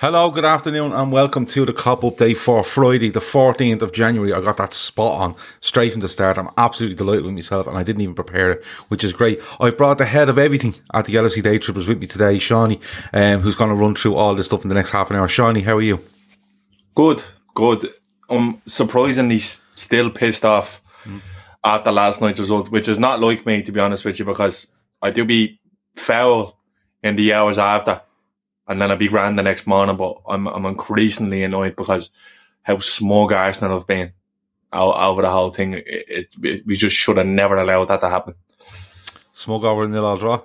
Hello, good afternoon, and welcome to the Kop Update for Friday, the 14th of January. I got that spot on straight from the start. I'm absolutely delighted with myself, and I didn't even prepare it, which is great. I've brought the head of everything at the LFC Day Trippers with me today, Shawnee, um, who's going to run through all this stuff in the next half an hour. Shawnee, how are you? Good, good. I'm surprisingly still pissed off after last night's result, which is not like me, to be honest with you, because I do be foul in the hours after, and then I'd be grand the next morning. But I'm I'm increasingly annoyed because how smug Arsenal have been over the whole thing. It, it, we just should have never allowed that to happen. Smug over nil all draw.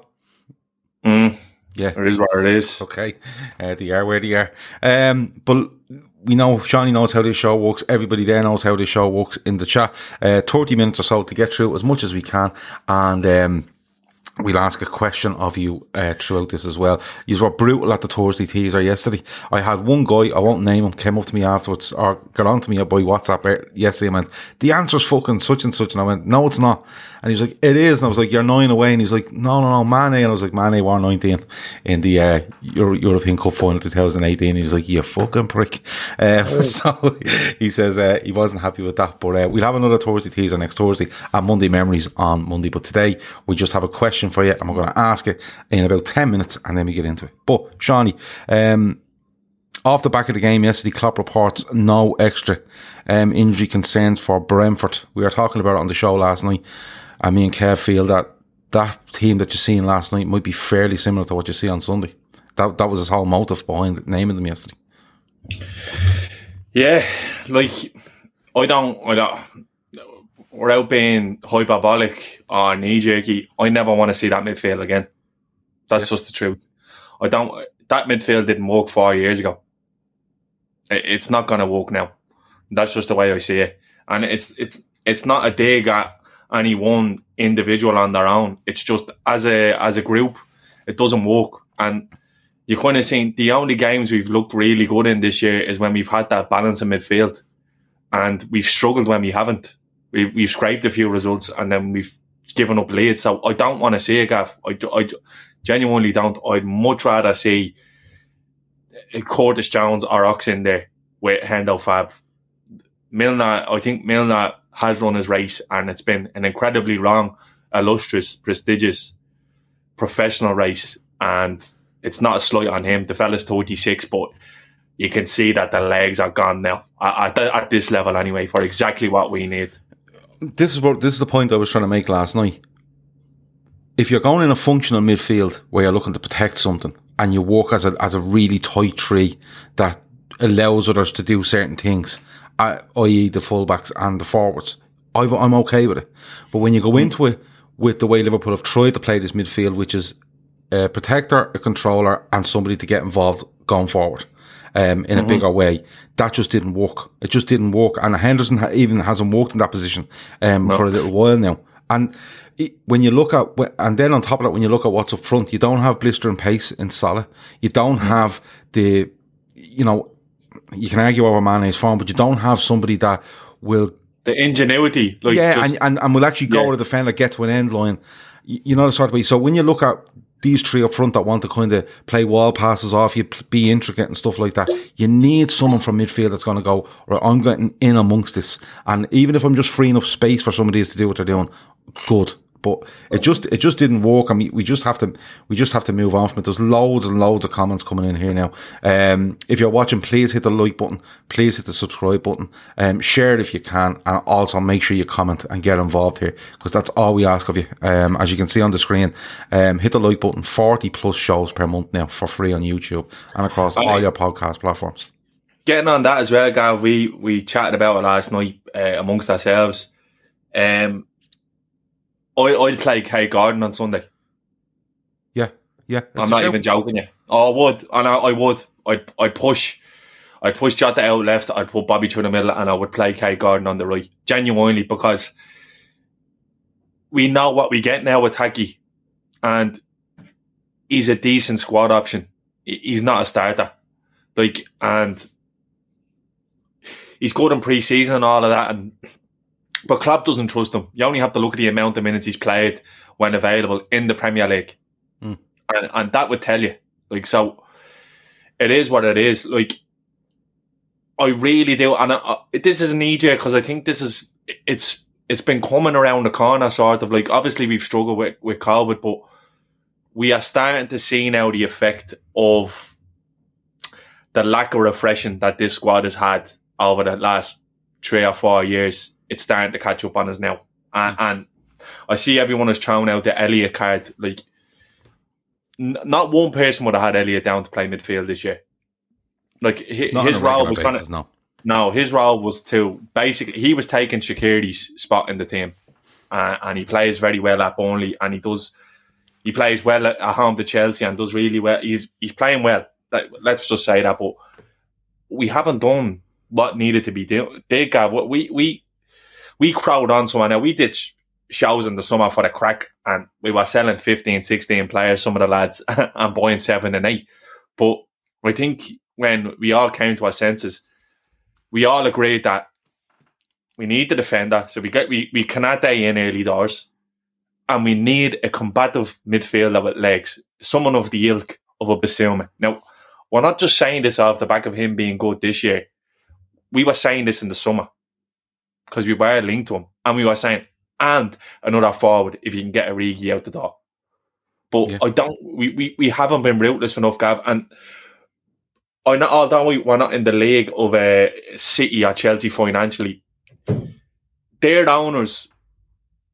Mm, Yeah. it is what it is. Okay, uh, they are where they are. Um, but we know Shawnee knows how this show works. Everybody there knows how this show works in the chat. Uh, Thirty minutes or so to get through as much as we can, and um, we'll ask a question of you uh, throughout this as well. You were brutal at the Thursday teaser yesterday. I had one guy, I won't name him, came up to me afterwards or got on to me by WhatsApp uh, yesterday and went, the answer's fucking such and such. And I went, no, it's not. And he was like, it is. And I was like, you're nine away. And he's like, no, no, no, Mane. And I was like, Mane were 19 in the uh, Euro- European Cup final 2018. And he was like, you fucking prick. Uh, so he says uh, he wasn't happy with that. But uh, we'll have another Thursday teaser next Thursday and Monday memories on Monday. But today we just have a question for you and we're going to ask it in about 10 minutes and then we get into it. But Shawnee, um, off the back of the game yesterday, Klopp reports no extra um, injury concerns for Brentford. We were talking about it on the show last night. And me and Kev feel that that team that you seen last night might be fairly similar to what you see on Sunday. That that was his whole motive behind naming them yesterday. Yeah, like I don't, I don't. Without being hyperbolic or knee jerky, I never want to see that midfield again. That's just the truth. I don't. That midfield didn't work four years ago. It, it's not going to work now. That's just the way I see it. And it's it's it's not a dig at any one individual on their own. It's just as a as a group, it doesn't work. And you're kind of seen the only games we've looked really good in this year is when we've had that balance in midfield, and we've struggled when we haven't. We've we've scraped a few results and then we've given up leads. So I don't want to see it, Gav. I, I genuinely don't. I'd much rather see Curtis Jones or Ox in there with Hendo Fab. Milner, I think Milner has run his race and it's been an incredibly long, illustrious, prestigious, professional race. And it's not a slight on him. The fella's 36, but you can see that the legs are gone now at, at, this level anyway for exactly what we need. This is what this is the point I was trying to make last night. If you're going in a functional midfield where you're looking to protect something and you work as a as a really tight tree that allows others to do certain things, uh, i.e. the fullbacks and the forwards, i I'm okay with it. But when you go into it with the way Liverpool have tried to play this midfield, which is a protector, a controller, and somebody to get involved going forward. Um, in a bigger way, that just didn't work. It just didn't work, and Henderson ha- even hasn't worked in that position um, for a little while now. And it, when you look at, and then on top of that, when you look at what's up front, you don't have blistering pace in Salah. You don't have the, you know, you can argue over Mane's form, but you don't have somebody that will The ingenuity, like yeah, just, and, and, and will actually go Yeah. with the defender, get to an end line. You, you know the sort of way. So when you look at these three up front that want to kind of play wall passes off you, be intricate and stuff like that, you need someone from midfield that's going to go, right, I'm getting in amongst this. And even if I'm just freeing up space for somebody these to do what they're doing, good. But it just it just didn't work, I mean, we just have to we just have to move on from it. There's loads and loads of comments coming in here now. Um, if you're watching, please hit the like button, please hit the subscribe button, um, share it if you can, and also make sure you comment and get involved here because that's all we ask of you. Um, as you can see on the screen, um, hit the like button. Forty plus shows per month now for free on YouTube and across all your podcast platforms. getting on that as well, Gav. We we chatted about it last night uh, amongst ourselves. Um, I I'd play Kaide Gordon on Sunday. Yeah, yeah. I'm not shout. even joking you. Oh, I would, and I, I would. I'd I'd push. I'd push Jota out left. I'd put Bobby through the middle, and I would play Kaide Gordon on the right. Genuinely, because we know what we get now with Taki, and he's a decent squad option. He's not a starter, like, and he's good in pre-season and all of that. And but Klopp doesn't trust him. You only have to look at the amount of minutes he's played when available in the Premier League, Mm. and and that would tell you. Like so, it is what it is. Like I really do, and I, I, this is an EJ because I think this is it's it's been coming around the corner, sort of like. Obviously, we've struggled with with COVID, but we are starting to see now the effect of the lack of refreshing that this squad has had over the last three or four years. It's starting to catch up on us now, and, and I see everyone is throwing out the Elliot card. Like, n- not one person would have had Elliot down to play midfield this year. Like hi- his role was kind of no. no, his role was to basically he was taking Shaqiri's spot in the team, uh, and he plays very well at Burnley, and he does he plays well at, at home to Chelsea and does really well. He's he's playing well. Like, let's just say that, but we haven't done what needed to be done. They Gav, what we we we crowd on someone now. We did shows in the summer for the crack, and we were selling 15, 16 players. Some of the lads and buying seven and eight, but I think when we all came to our senses we all agreed that we need the defender, so we get we, we cannot day in early doors, and we need a combative midfielder with legs, someone of the ilk of a Bissouma. Now, we're not just saying this off the back of him being good this year. We were saying this in the summer because we were linked to him, and we were saying, and another forward if you can get Origi out the door. But Yeah. I don't. We, we we haven't been ruthless enough, Gav, and I know, although we, we're not in the league of uh, City or Chelsea financially, their owners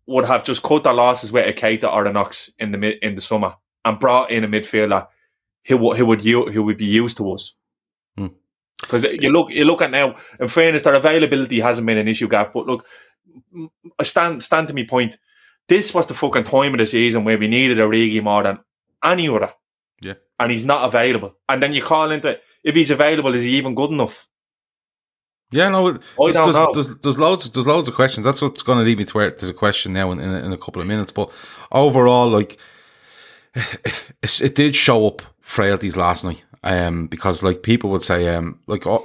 would have just cut their losses with a Keita or a Knox in the mid, in the summer and brought in a midfielder who would who would who would be used to us. Because you look you look at now, in fairness, their availability hasn't been an issue, Gav. But look, I stand stand to me point. This was the fucking time of the season where we needed Origi more than any other Yeah. and he's not available. And then you call into if he's available, is he even good enough? Yeah, no. it- I don't there's, know. There's, there's loads. There's loads of questions. That's what's going to lead me to where, to the question now in, in, a- in a couple of minutes. But overall, like it, it did show up frailties last night. Um, because like people would say, um, like I,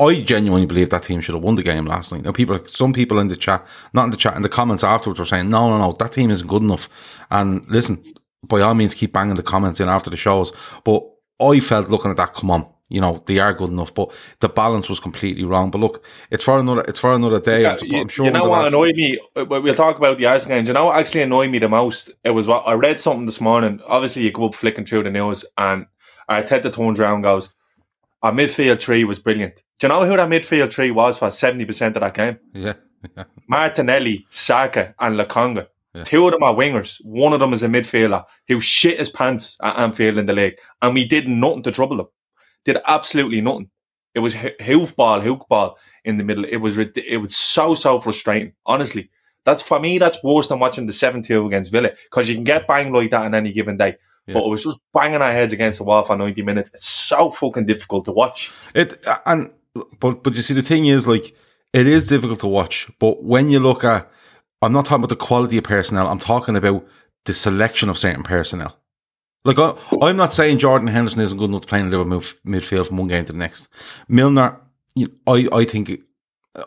I genuinely believe that team should have won the game last night. Now, people, some people in the chat, not in the chat, in the comments afterwards, were saying, no, no, no, that team isn't good enough. And listen, by all means, keep banging the comments in after the shows. But I felt looking at that, come on, you know, they are good enough, but the balance was completely wrong. But look, it's for another, it's for another day. Yeah, I'm, you, I'm sure you know what annoyed me? Uh, We'll talk about the Arsenal games. You know what actually annoyed me the most? It was what I read something this morning. Obviously, you go up flicking through the news, and Arteta turns around and goes, Our midfield three was brilliant. Do you know who that midfield three was for 70% of that game? Yeah, yeah. Martinelli, Saka, and Lokonga. Yeah. Two of them are wingers. One of them is a midfielder who shit his pants at Anfield in the league. And we did nothing to trouble them. Did absolutely nothing. It was h- hoof ball, hook ball in the middle. It was it was so so frustrating. Honestly, that's for me. That's worse than watching the seven two against Villa because you can get banged like that on any given day. But it was just banging our heads against the wall for ninety minutes. It's so fucking difficult to watch. It and but but you see the thing is like it is difficult to watch, but when you look at, I'm not talking about the quality of personnel. I'm talking about the selection of certain personnel. Like I, I'm not saying Jordan Henderson isn't good enough to play in Liverpool midfield from one game to the next. Milner, you know, I I think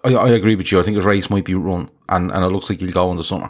I, I agree with you. I think his race might be run, and and it looks like he'll go in the summer.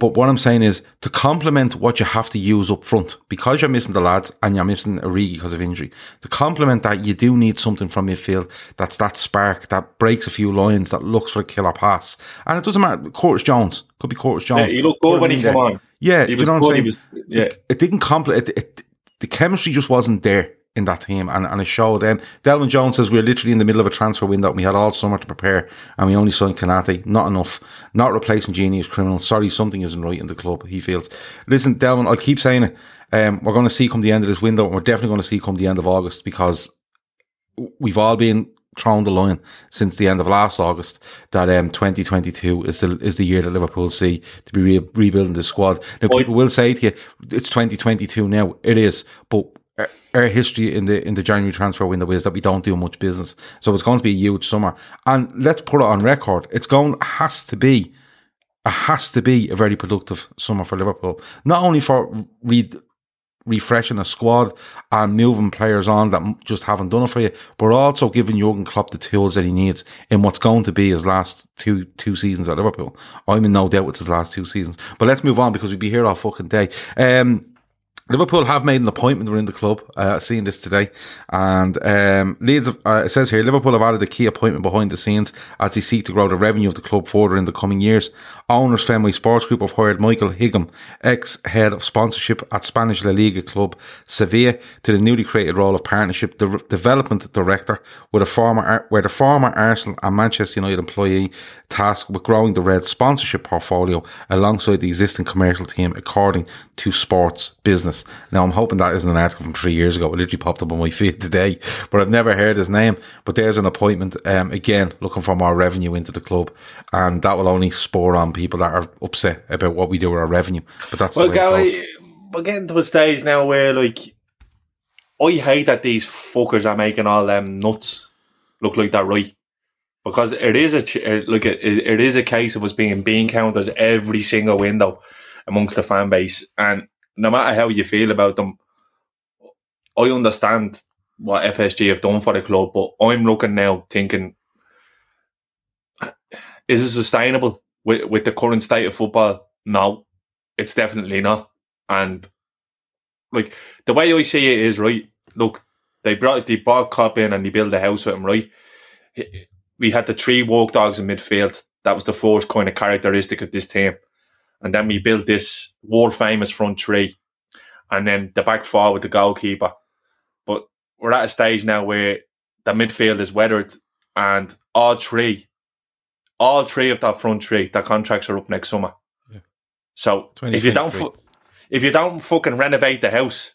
But what I'm saying is to complement what you have to use up front, because you're missing the lads and you're missing Origi because of injury, to complement that, you do need something from midfield that's that spark, that breaks a few lines, that looks for a killer pass. And it doesn't matter. Curtis Jones could be Curtis Jones. Yeah, he looked good when he came on. Yeah, he do you know what I'm saying? Was, yeah. It, it didn't complement, it, it, the chemistry just wasn't there in that team and, and it showed then. Delvin Jones says we're literally in the middle of a transfer window we had all summer to prepare and we only signed Konate. Not enough. Not replacing Gini Wijnaldum. Sorry, something isn't right in the club, he feels. Listen, Delvin, I keep saying it. Um, we're going to see come the end of this window and we're definitely going to see come the end of August because we've all been thrown the line since the end of last August that um 2022 is the is the year that Liverpool see to be re- rebuilding the squad. Now people will say to you, it's 2022 now. It is, but our history in the in the January transfer window is that we don't do much business. So it's going to be a huge summer. And let's put it on record. It's going has to be it has to be a very productive summer for Liverpool. Not only for re- refreshing a squad and moving players on that just haven't done it for you, but also giving Jurgen Klopp the tools that he needs in what's going to be his last two two seasons at Liverpool. I'm in no doubt with his last two seasons. But let's move on because we'd be here all fucking day. Um, Liverpool have made an appointment within the club. Uh, seeing this today, and um, Leeds. Uh, it says here Liverpool have added a key appointment behind the scenes as they seek to grow the revenue of the club further in the coming years. Owners Fenway Sports Group have hired Michael Higham, ex-head of sponsorship at Spanish La Liga club Sevilla, to the newly created role of partnership de- development director, with a former where the former Arsenal and Manchester United employee tasked with growing the Red sponsorship portfolio alongside the existing commercial team, according to Sports Business. Now, I'm hoping that isn't an article from three years ago. It literally popped up on my feed today, but I've never heard his name. But there's an appointment, um, again, looking for more revenue into the club, and that will only spur on people that are upset about what we do with our revenue. But that's well, the way it goes. we're getting to a stage now where, like, I hate that these fuckers are making all them nuts look like that right. Because it is a look, it, it is a case of us being bean counters every single window amongst the fan base, and no matter how you feel about them, I understand what FSG have done for the club, but I'm looking now thinking, is it sustainable with, with the current state of football? No, it's definitely not. And like the way I see it is right. Look, they brought they brought Klopp in and they built a house with him, right? We had the three walk dogs in midfield. That was the first kind of characteristic of this team. And then we built this world famous front three. And then the back four with the goalkeeper. But we're at a stage now where the midfield is weathered and all three, all three of that front three, their contracts are up next summer. Yeah. So if you don't, fu- if you don't fucking renovate the house,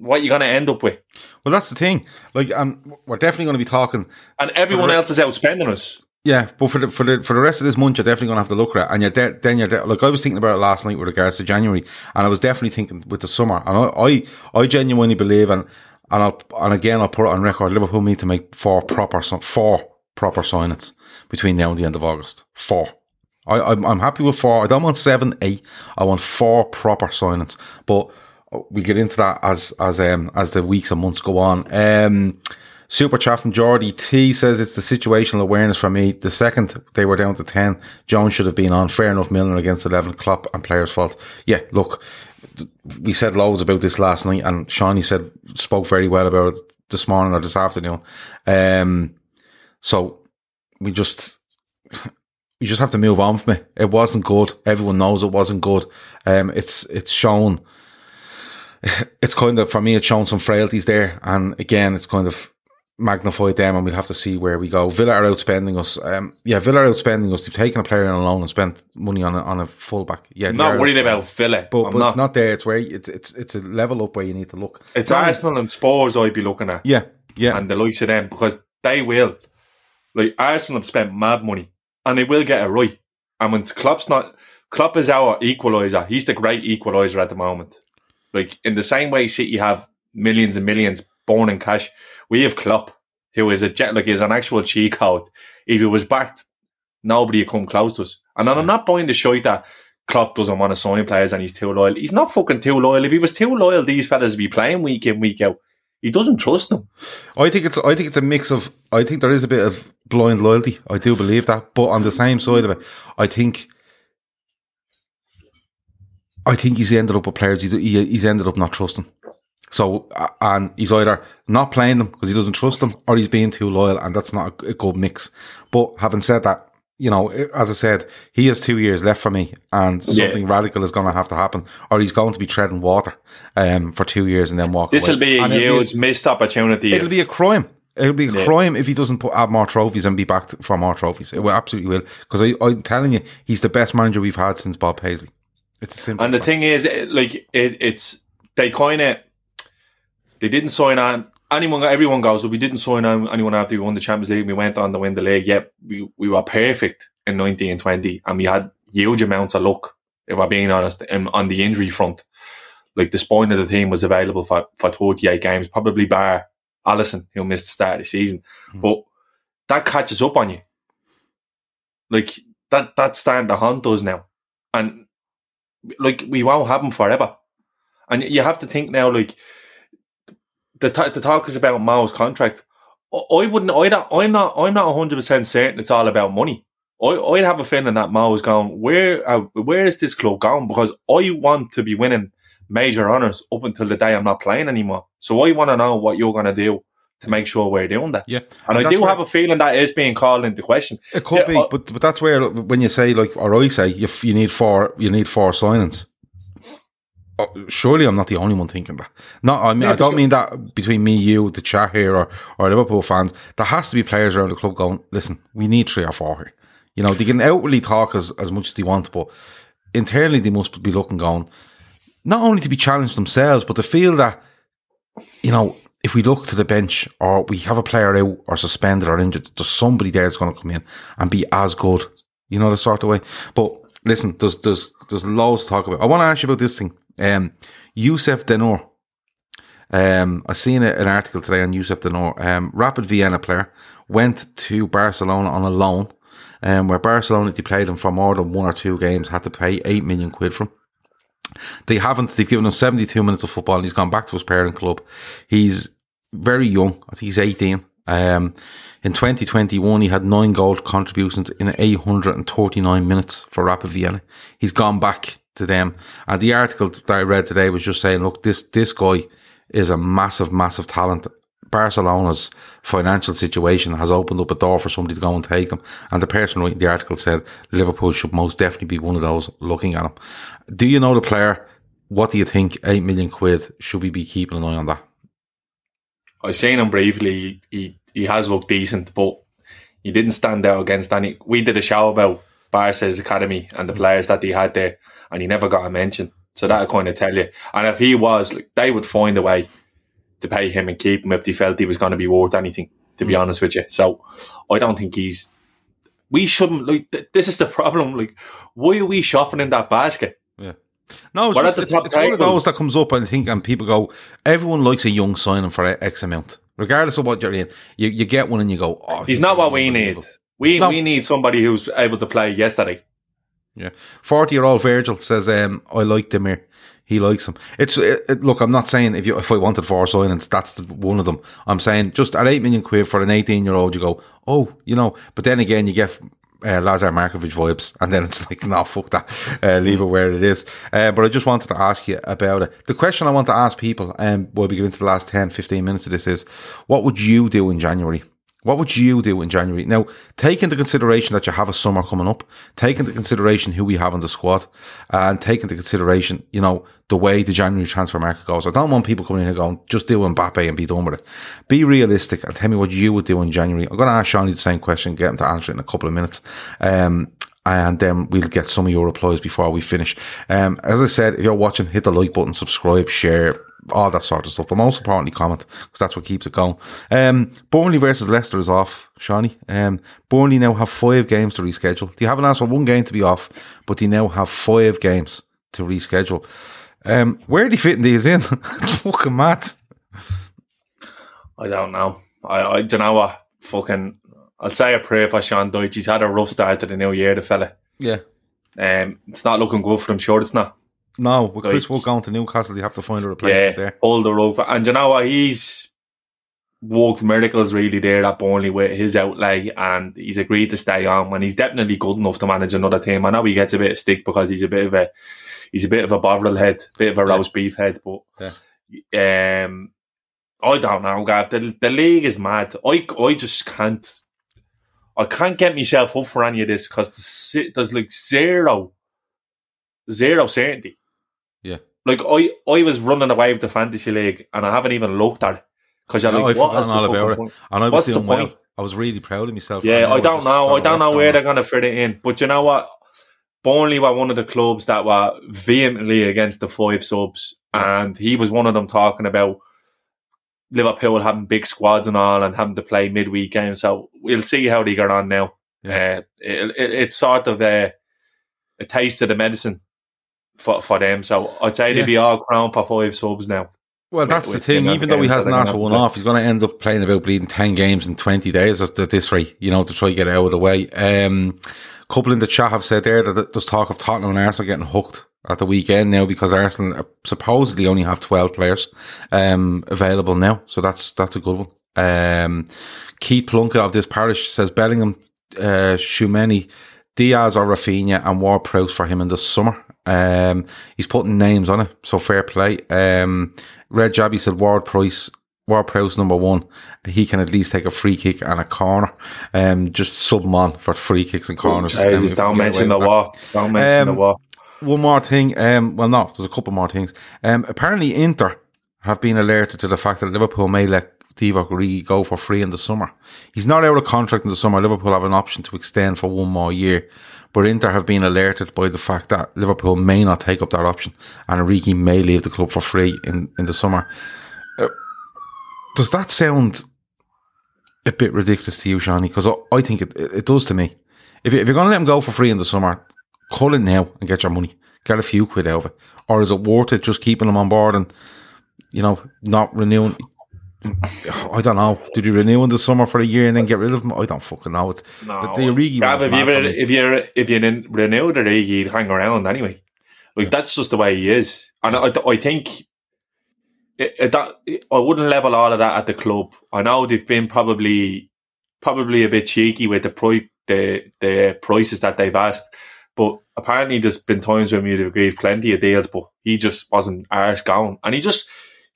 What you going to end up with? Well, that's the thing. Like, um, we're definitely going to be talking, and everyone re- else is outspending us. Yeah, but for the for the for the rest of this month, you're definitely going to have to look at it. And you're de- then you're de- like I was thinking about it last night with regards to January, and I was definitely thinking with the summer. And I I, I genuinely believe, and and I'll and again I'll put it on record. Liverpool need to make four proper four proper signings between now and the end of August. Four. I I'm, I'm happy with four. I don't want seven, eight. I want four proper signings, but we get into that as as um as the weeks and months go on. Um, super chat from Geordie T says it's the situational awareness for me. The second they were down to ten, Jones should have been on. Fair enough, Milner against eleven, Klopp and players' fault. Yeah, look, we said loads about this last night, and Shawnee said spoke very well about it this morning or this afternoon. Um, so we just we just have to move on from it. It wasn't good. Everyone knows it wasn't good. Um, it's it's shown. It's kind of for me. It's shown some frailties there, and again, it's kind of magnified them, and we'll have to see where we go. Villa are outspending us. Um, yeah, Villa are outspending us. They've taken a player in a loan and spent money on a, on a fullback. Yeah, I'm not worried about Villa, but, I'm but not. it's not there. It's where it's it's it's a level up where you need to look. It's Arsenal and Spurs I'd be looking at. Yeah, yeah. And the likes of them because they will. Like Arsenal have spent mad money and they will get it right. And when Klopp's not Klopp is our equaliser. He's the great equaliser at the moment. Like in the same way City have millions and millions born in cash, we have Klopp, who is a jet like is an actual cheek out. If he was backed, nobody would come close to us. And I'm not buying the shite that Klopp doesn't want to sign players and he's too loyal. He's not fucking too loyal. If he was too loyal, these fellas would be playing week in, week out. He doesn't trust them. I think it's I think it's a mix of I think there is a bit of blind loyalty. I do believe that, but on the same side of it, I think I think he's ended up with players he, he he's ended up not trusting. So and he's either not playing them because he doesn't trust them, or he's being too loyal, and that's not a, a good mix. But having said that, you know, as I said, he has two years left for me, and Yeah. something radical is going to have to happen, or he's going to be treading water um, for two years and then walk. This will be a And huge missed opportunity. It'll be a crime. It'll be a Yeah. crime if he doesn't put add more trophies and be back for more trophies. It will absolutely will because I'm telling you, he's the best manager we've had since Bob Paisley. It's a simple. And the thing is, it- like it, it's they kind of they didn't sign on anyone. Everyone goes, well, we didn't sign on anyone after we won the Champions League. We went on to win the league. Yep, we we were perfect in nineteen and twenty, and we had huge amounts of luck. If we're being honest, um, on the injury front, like the spine of the team was available for for thirty eight games, probably bar Alisson who missed the start of the season, but that catches up on you. Like that that's starting to haunt us now, and like we won't have him forever. And you have to think now, like the t- the talk is about Mo's contract. I, I wouldn't. I don't, I'm not. I'm not 100 percent certain it's all about money. I I'd have a feeling that Mo is going. Where uh, where is this club going? Because I want to be winning major honors up until the day I'm not playing anymore. So I want to know what you're going to do to make sure we're doing that. Yeah, and, I do have a feeling that is being called into question. It could Yeah, be, I- but but that's where when you say like, or I say, you, you need four, you need four signings. Oh, Surely, I'm not the only one thinking that. No, I mean, Yeah, I don't mean that between me, you, the chat here, or or Liverpool fans. There has to be players around the club going, listen, we need three or four here. You know, they can outwardly talk as as much as they want, but internally they must be looking, going, not only to be challenged themselves, but to feel that you know, if we look to the bench or we have a player out or suspended or injured, there's somebody there that's going to come in and be as good. You know, the sort of way. But listen, there's there's there's loads to talk about. I want to ask you about this thing. Um, Yusuf Demir. Um, I seen an article today on Yusuf Demir. Um, Rapid Vienna player went to Barcelona on a loan, um, where Barcelona, if they played him for more than one or two games, had to pay eight million quid for him. They haven't. They've given him 72 minutes of football and he's gone back to his parent club. He's very young. I think he's 18. Um, in 2021, he had nine goal contributions in 839 minutes for Rapid Vienna. He's gone back to them. And the article that I read today was just saying, look, this, this guy is a massive, massive talent. Barcelona's financial situation has opened up a door for somebody to go and take them. And the person writing the article said Liverpool should most definitely be one of those looking at him. Do you know the player? What do you think? Eight million quid. Should we be keeping an eye on that? I seen him briefly. He he has looked decent, but he didn't stand out against any. We did a show about Barca's academy and the players that they had there, and he never got a mention. So that kind of tell you. And if he was, like, they would find a way to pay him and keep him if they felt he was going to be worth anything. To be honest with you, so I don't think he's. We shouldn't like. Th- this is the problem. Like, why are we shopping in that basket? Yeah. No, it's, just, it's, top it's one of those that comes up and I think, and people go, everyone likes a young signing for X amount, regardless of what you're in. You, you get one and you go, oh, He's not what we need. We No. we need somebody who's able to play yesterday. Yeah. 40 year old Virgil says, um, I like Demir. He likes him. It's, it, it- look, I'm not saying if you, if I wanted four signings, that's the, one of them. I'm saying just at 8 million quid for an 18 year old, you go, oh, you know, but then again, you get, uh, Lazar Markovic vibes, and then it's like, no, fuck that, uh, leave it where it is. Uh, but I just wanted to ask you about it. The question I want to ask people, and um, we'll be get to the last 10, 15 minutes of this is, what would you do in January? What would you do in January? Now, take into consideration that you have a summer coming up, take into consideration who we have in the squad, and take into consideration, you know, the way the January transfer market goes. I don't want people coming in and going, just do Mbappe and be done with it. Be realistic and tell me what you would do in January. I'm going to ask Shawnee the same question, get him to answer it in a couple of minutes. Um, and then we'll get some of your replies before we finish. Um, as I said, if you're watching, hit the like button, subscribe, share, all that sort of stuff. But most importantly, comment because that's what keeps it going. Um, Burnley versus Leicester is off, Shawnee. Um, Burnley now have five games to reschedule. They haven't asked for one game to be off, but they now have five games to reschedule. Um, where are they fitting these in? it's fucking mad. I don't know. I, I don't know what fucking. I'll say a prayer for Sean Dyche. He's had a rough start to the new year, the fella. Yeah. Um, it's not looking good for him. Sure, it's not. No, with Chris Wood going to Newcastle, you have to find a replacement yeah, there. Hold the rope. And you know what? He's worked miracles really there at Burnley with his outlay and he's agreed to stay on and he's definitely good enough to manage another team. I know he gets a bit of stick because he's a bit of a he's a bit of a bovril head, bit of a roast beef head, but yeah. um I don't know, Gav. The, the league is mad. I I just can't I can't get myself up for any of this because there's, there's like zero zero certainty. Yeah. Like I, I was running away with the fantasy league, and I haven't even looked at it because you're No, like, I've what all about it. And I was What's the well. point? I was really proud of myself. Yeah, now I don't know. I don't know where they're going to fit it in. But you know what? Burnley were one of the clubs that were vehemently against the five subs, and he was one of them talking about Liverpool having big squads and all, and having to play midweek games. So we'll see how they get on now. Uh, it, it, it's sort of a, a taste of the medicine for for them. So I'd say they'd be all crowned for five subs now. Well, With- that's the with thing. Even though he asked for gonna one off, he's going to end up playing about bleeding 10 games in 20 days at this rate, you know, to try to get out of the way. Um, couple in the chat have said there that there's talk of Tottenham and Arsenal getting hooked at the weekend now because Arsenal uh, supposedly only have 12 players um, available now. So that's that's a good one. Um, Keith Plunkett of this parish says Bellingham, uh, Tchouameni, Diaz or Rafinha and Ward Prowse for him in the summer. Um, he's putting names on it, so fair play. Um, Red Jabby said Ward Price, Ward Prowse number one. He can at least take a free kick and a corner. Um, just sub him on for free kicks and corners. Hey, Um, don't mention the war. Don't mention the war. One more thing. Um, well, no, there's a couple more things. Um, apparently Inter have been alerted to the fact that Liverpool may let Divock Origi go for free in the summer. He's not out of contract in the summer. Liverpool have an option to extend for one more year. But Inter have been alerted by the fact that Liverpool may not take up that option and Origi may leave the club for free in, in the summer. Uh, does that sound a bit ridiculous to you, Shawnee? Because I, I think it, it, it does to me. If, you- if you're going to let him go for free in the summer, call it now and get your money. Get a few quid out of it. Or is it worth it just keeping him on board and, you know, not renewing? I don't know. Did you renew in the summer for a year and then get rid of him? I don't fucking know. It's, No, the, the Origi Gav, if you mad for re- me. if you if you renew the league, he'd hang around anyway. Like that's just the way he is, and I I think it, it, that I wouldn't level all of that at the club. I know they've been probably probably a bit cheeky with the pri- the the prices that they've asked, but apparently there's been times when we've agreed plenty of deals, but he just wasn't arse going, and he just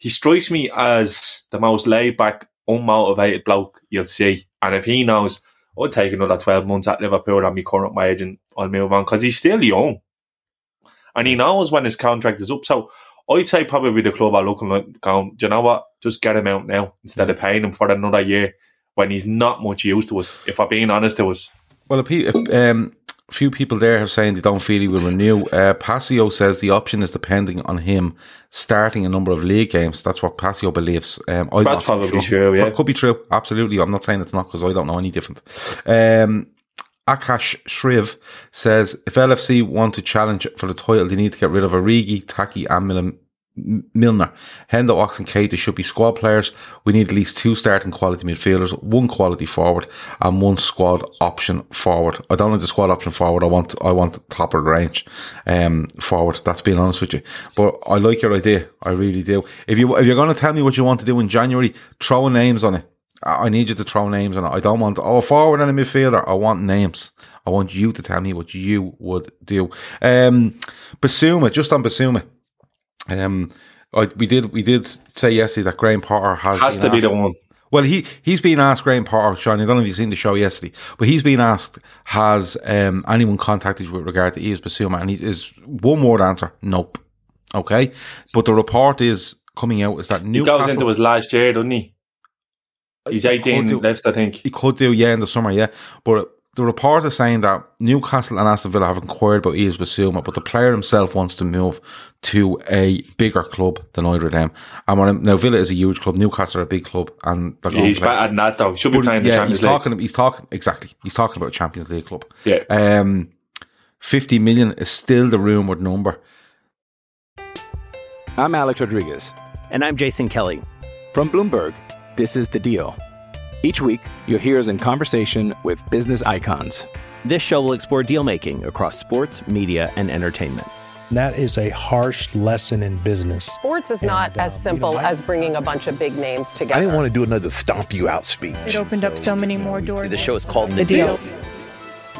he strikes me as the most laid back, unmotivated bloke you'll see. And if he knows, I'll take another 12 months at Liverpool on my current wage and I'll move on because he's still young. And he knows when his contract is up. So I'd say probably the club are looking like, going, do you know what? Just get him out now instead of paying him for another year when he's not much use to us, if I'm being honest to us. Well, a, pe- um, a few people there have saying they don't feel he will renew. Uh, Passio says the option is depending on him starting a number of league games. That's what Passio believes. Um, I'm That's probably true, yeah. But it could be true. Absolutely. I'm not saying it's not because I don't know any different. Um, Akash Shriv says if LFC want to challenge for the title, they need to get rid of Origi, Taki, and Milner. Hendo, Ox, and Keita should be squad players. We need at least two starting quality midfielders, one quality forward, and one squad option forward. I don't want the squad option forward. I want I want top of the range um, forward. That's being honest with you. But I like your idea. I really do. If you if you're going to tell me what you want to do in January, throw names on it. I I need you to throw names on it. I don't want oh a forward and a midfielder. I want names. I want you to tell me what you would do. Um, Bissouma, just on Bissouma. Um, I, we did we did say yesterday that Graham Potter has Has to be the one. Well, he he's been asked Graham Potter, Sean. I don't know if you've seen the show yesterday, but he's been asked has um, anyone contacted you with regard to Yves Bissouma, and he is one word answer: nope. Okay, but the report is coming out is that He Newcastle goes into his last year, doesn't he? He's 18 do- left, I think. He could do, yeah, in the summer, yeah. But the report is saying that Newcastle and Aston Villa have inquired about Yves Bissouma, but the player himself wants to move to a bigger club than either of them. And when, now Villa is a huge club, Newcastle are a big club, and they're going He's to play- better than that, though. He should be But, playing the yeah, Champions he's League. talking. He's talking exactly. He's talking about a Champions League club. Yeah. Um, fifty million is still the rumored number. I'm Alex Rodriguez. And I'm Jason Kelly. From Bloomberg, this is The Deal. Each week, you'll hear us in conversation with business icons. This show will explore deal making across sports, media, and entertainment. That is a harsh lesson in business. Sports is not And, uh, as you know, simple as bringing a bunch of big names together. I didn't want to do another stomp you out speech. It opened up so many more doors. The show is called The The Deal. Deal.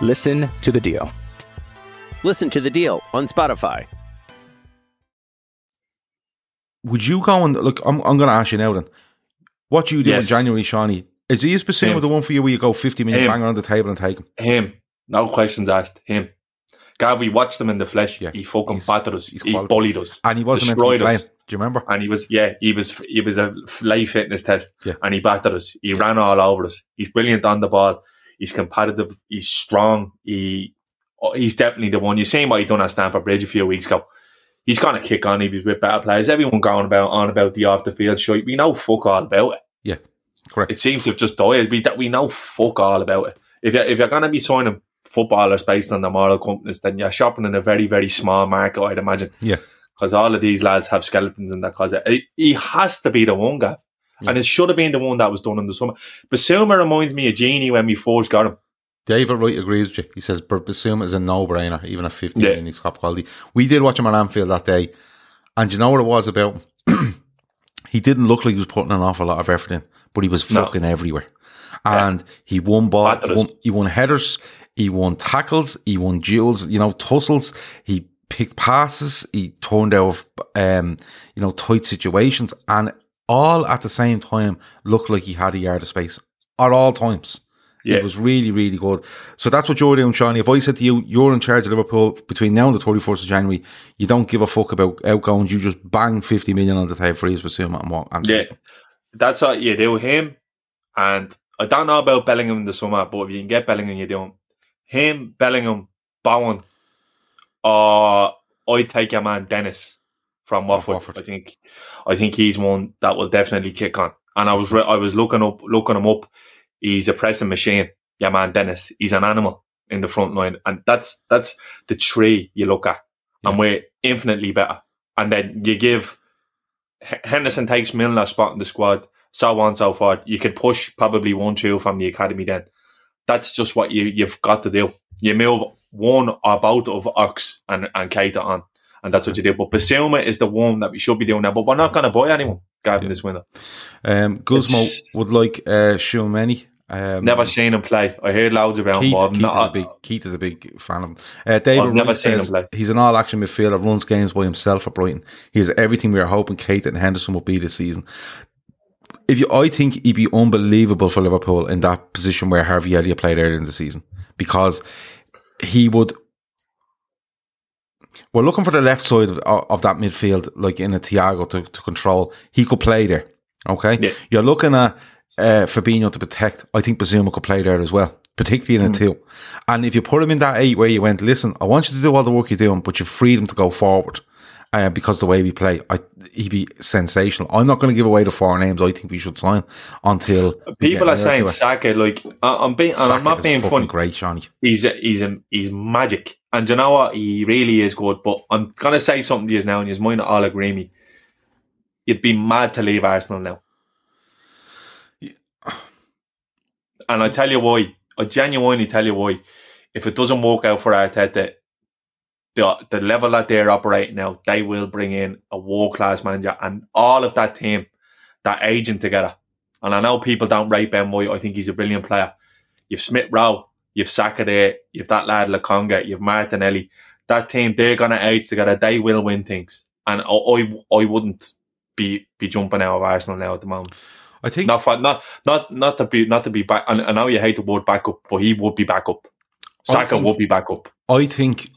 Listen to The Deal. Listen to the deal on Spotify. Would you go and look? I'm, I'm going to ask you now. Then, what you do Yes. in January, Shawnee? Is Yves Bissouma Him. the one for you where you go fifty million Him. bang on the table and take him? Him. No questions asked. Him. Gav, we watched him in the flesh. Yeah. He fucking He's- battered us. He bullied us. And he wasn't meant to be destroyed us. Do you remember? And he was, yeah, he was, he was a life fitness test. Yeah. And he battered us. He ran all over us. He's brilliant on the ball. He's competitive. He's strong. He, oh, he's definitely the one. You seen what he done at Stamford Bridge a few weeks ago. He's going to kick on. He's with better players. Everyone going about on about the off the field shit. We know fuck all about it. Yeah, correct. It seems to have just died. We we know fuck all about it. If you're, if you're going to be signing footballers based on the moral companies, then you're shopping in a very very small market. I'd imagine. Yeah. because all of these lads have skeletons in their closet. He- has to be the one guy, and it should have been the one that was done in the summer. Bissouma reminds me of Gini when we first got him. David Wright agrees with you. He says "But Bissouma is a no-brainer, even at 50 Yeah. million, he's top quality. We did watch him at Anfield that day, and you know what it was about? he didn't look like he was putting an awful lot of effort in, but he was No. everywhere. And he won ball, us. won, he won headers, he won tackles, he won duels, you know, tussles, he picked passes, he turned out, um, you know, tight situations, and all at the same time looked like he had a yard of space at all times. Yeah. It was really, really good. So that's what you're doing. If I said to you, you're in charge of Liverpool between now and the 31st of January, you don't give a fuck about outgoings, you just bang 50 million on the table for Bissouma and what? And Yeah, that's what you do. Him and I don't know about Bellingham in the summer, but if you can get Bellingham, you do him. Him, Bellingham, Bowen, uh, or I'd take your man Dennis from Watford. Watford. I think, I think he's one that will definitely kick on. And I was re- I was looking up looking him up. He's a pressing machine. Yeah, man, Dennis. He's an animal in the front line, and that's that's the tree you look at, and we're infinitely better. And then you give Henderson takes Milner's spot in the squad, so on so forth. You could push probably one two from the academy. Then that's just what you you've got to do. You move one or both of Ox and and Keita on, and that's what you do. But Bissouma is the one that we should be doing now. But we're not going to buy anyone, Gavin, this window. Um, Guzmo It's- would like uh, Tchouameni. Um, Never seen him play. I heard loads about him. Keith, but I'm Keith, not- is a big, Keith is a big fan of him. Uh, David I've never Wright seen him play. he's an all-action midfielder, runs games by himself at Brighton. He has everything we are hoping Keita and Henderson will be this season. If you, I think he'd be unbelievable for Liverpool in that position where Harvey Elliott played earlier in the season because he would. We're looking for the left side of, of that midfield, like in a Thiago to, to control. He could play there. Okay, Yeah. you're looking at uh, Fabinho to protect. I think Bissouma could play there as well, particularly in a two. And if you put him in that eight where you went, listen, I want you to do all the work you're doing, but you freed him to go forward. Uh, because the way we play, I, he'd be sensational. I'm not going to give away the four names I think we should sign until People are saying to. Saka. Like I'm being, I'm not being funny. great, Johnny. He's a, he's a, he's magic, and you know what? He really is good. But I'm gonna say something to you now, and you might not all agree me. You'd be mad to leave Arsenal now, and I tell you why. I genuinely tell you why. If it doesn't work out for Arteta, the the level that they're operating now, they will bring in a world class manager and all of that team, that agent together. And I know people don't rate Ben White. I think he's a brilliant player. You've Smith Rowe, you've Saka there, you've that lad Lokonga, you've Martinelli. That team, they're gonna age together. They will win things. And I, I, I wouldn't be be jumping out of Arsenal now at the moment. I think not for, not not not to be not to be back. I know you hate the word backup, but he would be back up. Saka think- would be back up. I think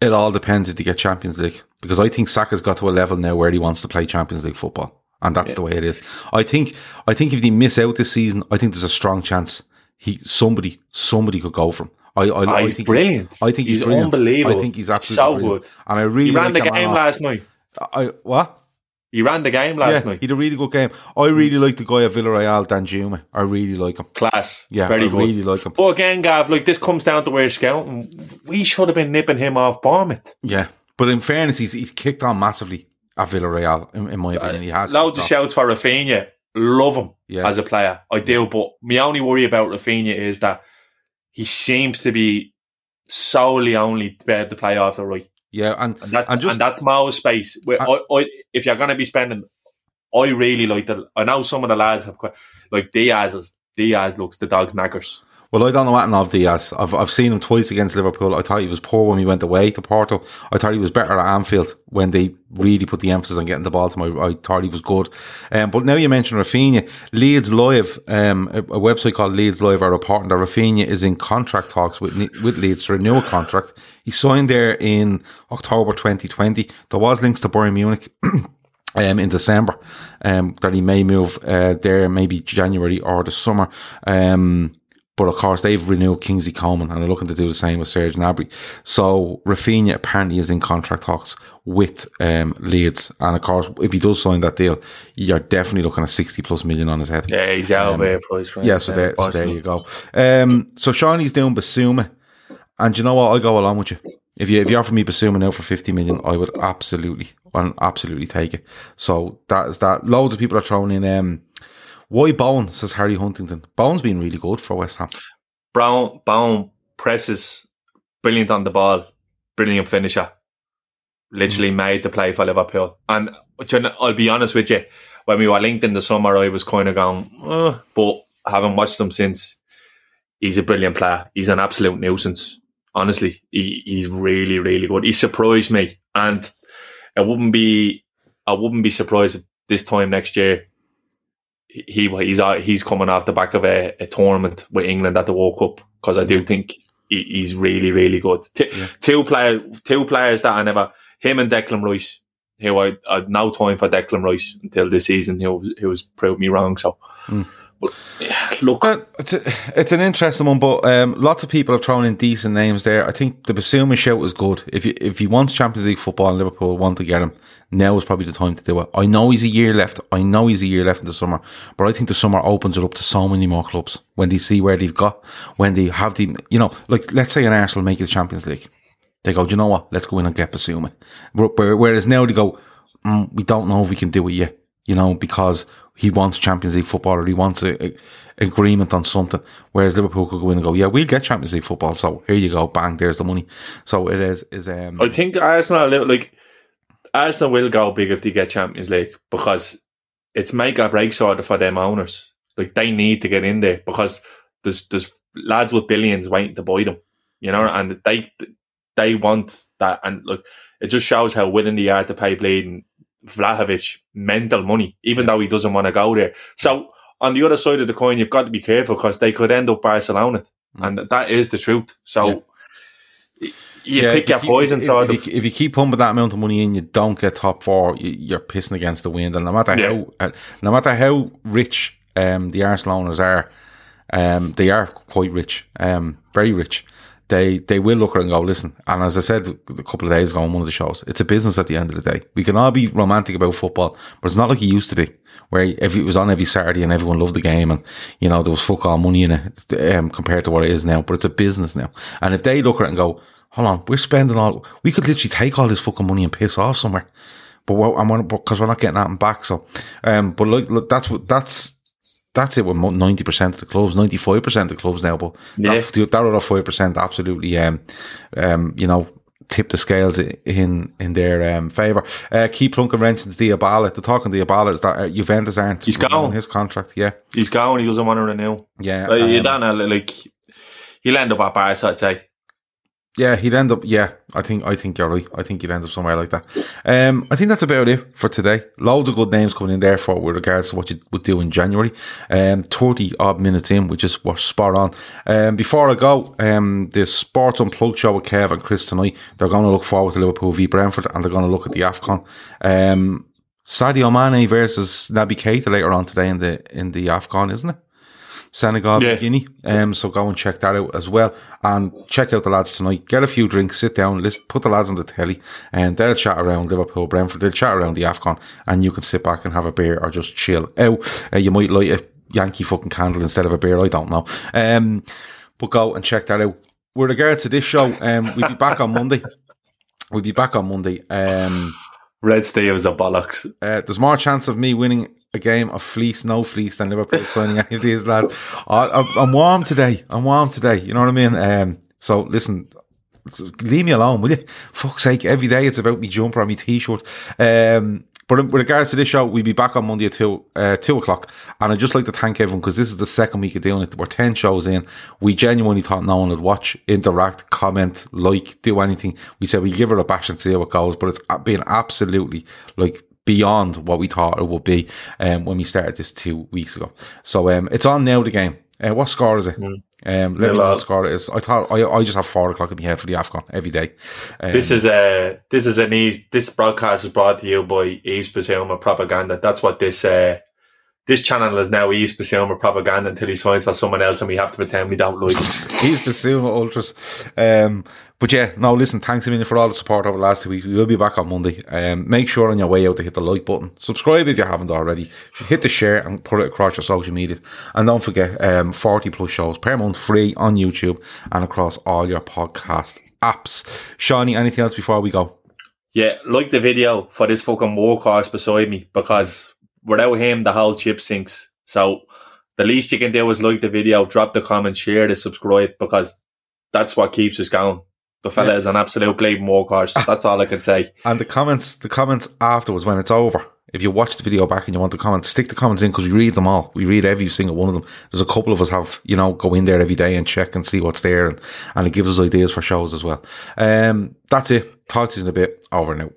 it all depends if they get Champions League because I think Saka's got to a level now where he wants to play Champions League football, and that's the way it is. I think I think if they miss out this season, I think there's a strong chance he somebody somebody could go for him. I, I, Ah, I he's think brilliant. I think he's, He's brilliant. unbelievable. I think he's So absolutely brilliant. good. and I really He ran like the game last night. I what? He ran the game last yeah, night. he had a really good game. I really like the guy at Villarreal, Danjuma. I really like him. Class. Yeah, very I good. really like him. But again, Gav, like this comes down to where scouting. We should have been nipping him off Bournemouth. Yeah, but in fairness, he's he's kicked on massively at Villarreal. In, in my uh, opinion, he has Loads of on. shouts for Rafinha. Love him Yeah. as a player. I do, but my only worry about Rafinha is that he seems to be solely only to be able to play off the right. Yeah, and And, that, And just- and that's Mo's space. Where I, I, if you're going to be spending, I really like the. I know some of the lads have quite like Diaz. Is, Diaz looks the dog's knackers. Well, I don't know what of Diaz. I've I've seen him twice against Liverpool. I thought he was poor when we went away to Porto. I thought he was better at Anfield when they really put the emphasis on getting the ball to my. I thought he was good. Um, but now you mentioned Rafinha, Leeds Live, um, a, a website called Leeds Live are reporting that Rafinha is in contract talks with with Leeds to renew a contract. He signed there in October 2020. There was links to Bayern Munich. um, in December, um, that he may move uh, there, maybe January or the summer. Um, but of course, they've renewed Kingsley Coman and they're looking to do the same with Serge Gnabry. So Rafinha apparently is in contract talks with um, Leeds. And of course, if he does sign that deal, you're definitely looking at 60 plus million on his head. Yeah, he's out Um, of there. Right? Yeah, so there, so there you go. Um, so Shawnee's doing Bissouma, and you know what? I'll go along with you. If you if you offer me Bissouma now for fifty million, I would absolutely, I'll absolutely take it. So that is that. Loads of people are throwing in. Um, why Bowen says Harry Huntington. Bowen's been really good for West Ham. Brown Brown presses brilliant on the ball, brilliant finisher. Literally made to play for Liverpool. And do you know, I'll be honest with you, when we were linked in the summer, I was kind of going, uh, but having watched him since, he's a brilliant player. He's an absolute nuisance. Honestly, he, he's really, really good. He surprised me, and it wouldn't be, I wouldn't be surprised if this time next year he he's out- he's coming off the back of a, a tournament with England at the World Cup because I do think he, he's really really good. T- Two player two players that I never him and Declan Rice. Who I I had no time for Declan Rice until this season. He was, he was proved me wrong. So, hmm. Yeah, look, It's a, it's an interesting one, but um, lots of people have thrown in decent names there. I think the Bissouma shout is good. If you, if he wants Champions League football and Liverpool want to get him, now is probably the time to do it. I know he's a year left. I know he's a year left in the summer, but I think the summer opens it up to so many more clubs when they see where they've got, when they have the, you know, like let's say an Arsenal make it the Champions League. They go, do you know what? Let's go in and get Bissouma. Where- where- Whereas now they go, mm, we don't know if we can do it yet, you know, because he wants Champions League football or he wants a, a agreement on something. Whereas Liverpool could go in and go, yeah, we'll get Champions League football. So here you go, bang, there's the money. So it is, is, um, I think Arsenal like Arsenal will go big if they get Champions League because it's make or break sort of for them owners. Like they need to get in there because there's there's lads with billions waiting to buy them, you know, and they they want that. And look, it just shows how willing they are to pay bleeding Vlahovic mental money, even though he doesn't want to go there. So on the other side of the coin, you've got to be careful because they could end up Barcelona, and that is the truth. So. You Yeah, pick your keep- poison, if, sort if, you, if you keep pumping that amount of money in, you don't get top four. You, you're pissing against the wind, and no matter Yeah. how, uh, no matter how rich um, the Arsenal owners are, um, they are quite rich, um, very rich. They they will look at and go, listen. And as I said a couple of days ago on one of the shows, it's a business at the end of the day. We can all be romantic about football, but it's not like it used to be, where every, it was on every Saturday and everyone loved the game, and you know there was fuck all money in it um, compared to what it is now. But it's a business now, and if they look at and go, hold on, we're spending all, we could literally take all this fucking money and piss off somewhere. But because we're not getting that back. So, um, but look, look, that's what that's that's it with ninety percent of the clubs, ninety five percent of the clubs now. But Yeah. that, that other five percent absolutely, um, um, you know, tip the scales in in their um, favour. Uh, Key Plunker mentions Dybala. The talking Dybala is that uh, Juventus aren't He's gone. his contract. Yeah, He's gone. He doesn't want to renew. yeah. Like, you um, don't know, like he'll end up at Barca. I'd say. Yeah, he'd end up. Yeah, I think I think you're right. I think he'd end up somewhere like that. Um, I think that's about it for today. Loads of good names coming in there for with regards to what you would do in January. Um, thirty odd minutes in, which is what's spot on. Um, before I go, um, the Sports Unplugged show with Kev and Chris tonight. They're going to look forward to Liverpool v Brentford, and they're going to look at the Afcon. Um, Sadio Mane versus Naby Keita later on today in the in the Afcon, isn't it? Senegal, Yeah. Guinea. Um, so go and check that out as well, and check out the lads tonight. Get a few drinks, sit down, listen, put the lads on the telly, and they'll chat around Liverpool, Brentford. They'll chat around the Afcon, and you can sit back and have a beer or just chill out. Uh, you might light a Yankee fucking candle instead of a beer. I don't know. Um, but go and check that out. With regards to this show, um, we'll be back on Monday. We'll be back on Monday. Um, Red is a bollocks. uh, there's more chance of me winning a game of fleece, no fleece, than Liverpool signing any of these lads. I, I'm warm today. I'm warm today. You know what I mean? Um, so listen, leave me alone, will you? Fuck's sake, every day it's about me jumper or me t-shirt. Um, but with regards to this show, we'll be back on Monday at two, uh, two o'clock. And I'd just like to thank everyone because this is the second week of doing it. We're 10 shows in. We genuinely thought no one would watch, interact, comment, like, do anything. We said we give it a bash and see how it goes, but it's been absolutely like beyond what we thought it would be um, when we started this two weeks ago. So um, it's on now, the game. Uh, what score is it? Um, let me know what score it is. I thought I, I just have four o'clock in my head for the AFCON every day. Um, This is a this is an Eves, this broadcast is brought to you by Yves Bissouma Propaganda. That's what this uh, this channel is now Yves Bissouma Propaganda until he signs for someone else and we have to pretend we don't like him. He's the Suma Ultras. Um, but yeah, no, listen, thanks a million for all the support over the last two weeks. We will be back on Monday. Um, make sure on your way out to hit the like button. Subscribe if you haven't already. Hit the share and put it across your social media. And don't forget, um, 40 plus shows per month free on YouTube and across all your podcast apps. Shawnee, anything else before we go? Yeah, like the video for this fucking war workhorse beside me because without him the whole chip sinks. So the least you can do is like the video, drop the comment, share the subscribe because that's what keeps us going. The fella Yeah. is an absolute bleeding workhorse. That's all I can say. And the comments, the comments afterwards when it's over. If you watch the video back and you want to comment, stick the comments in because we read them all. We read every single one of them. There's a couple of us have, you know, go in there every day and check and see what's there, and, and it gives us ideas for shows as well. Um, that's it. Talk to you in a bit. Over and Social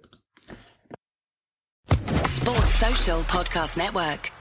Podcast Network.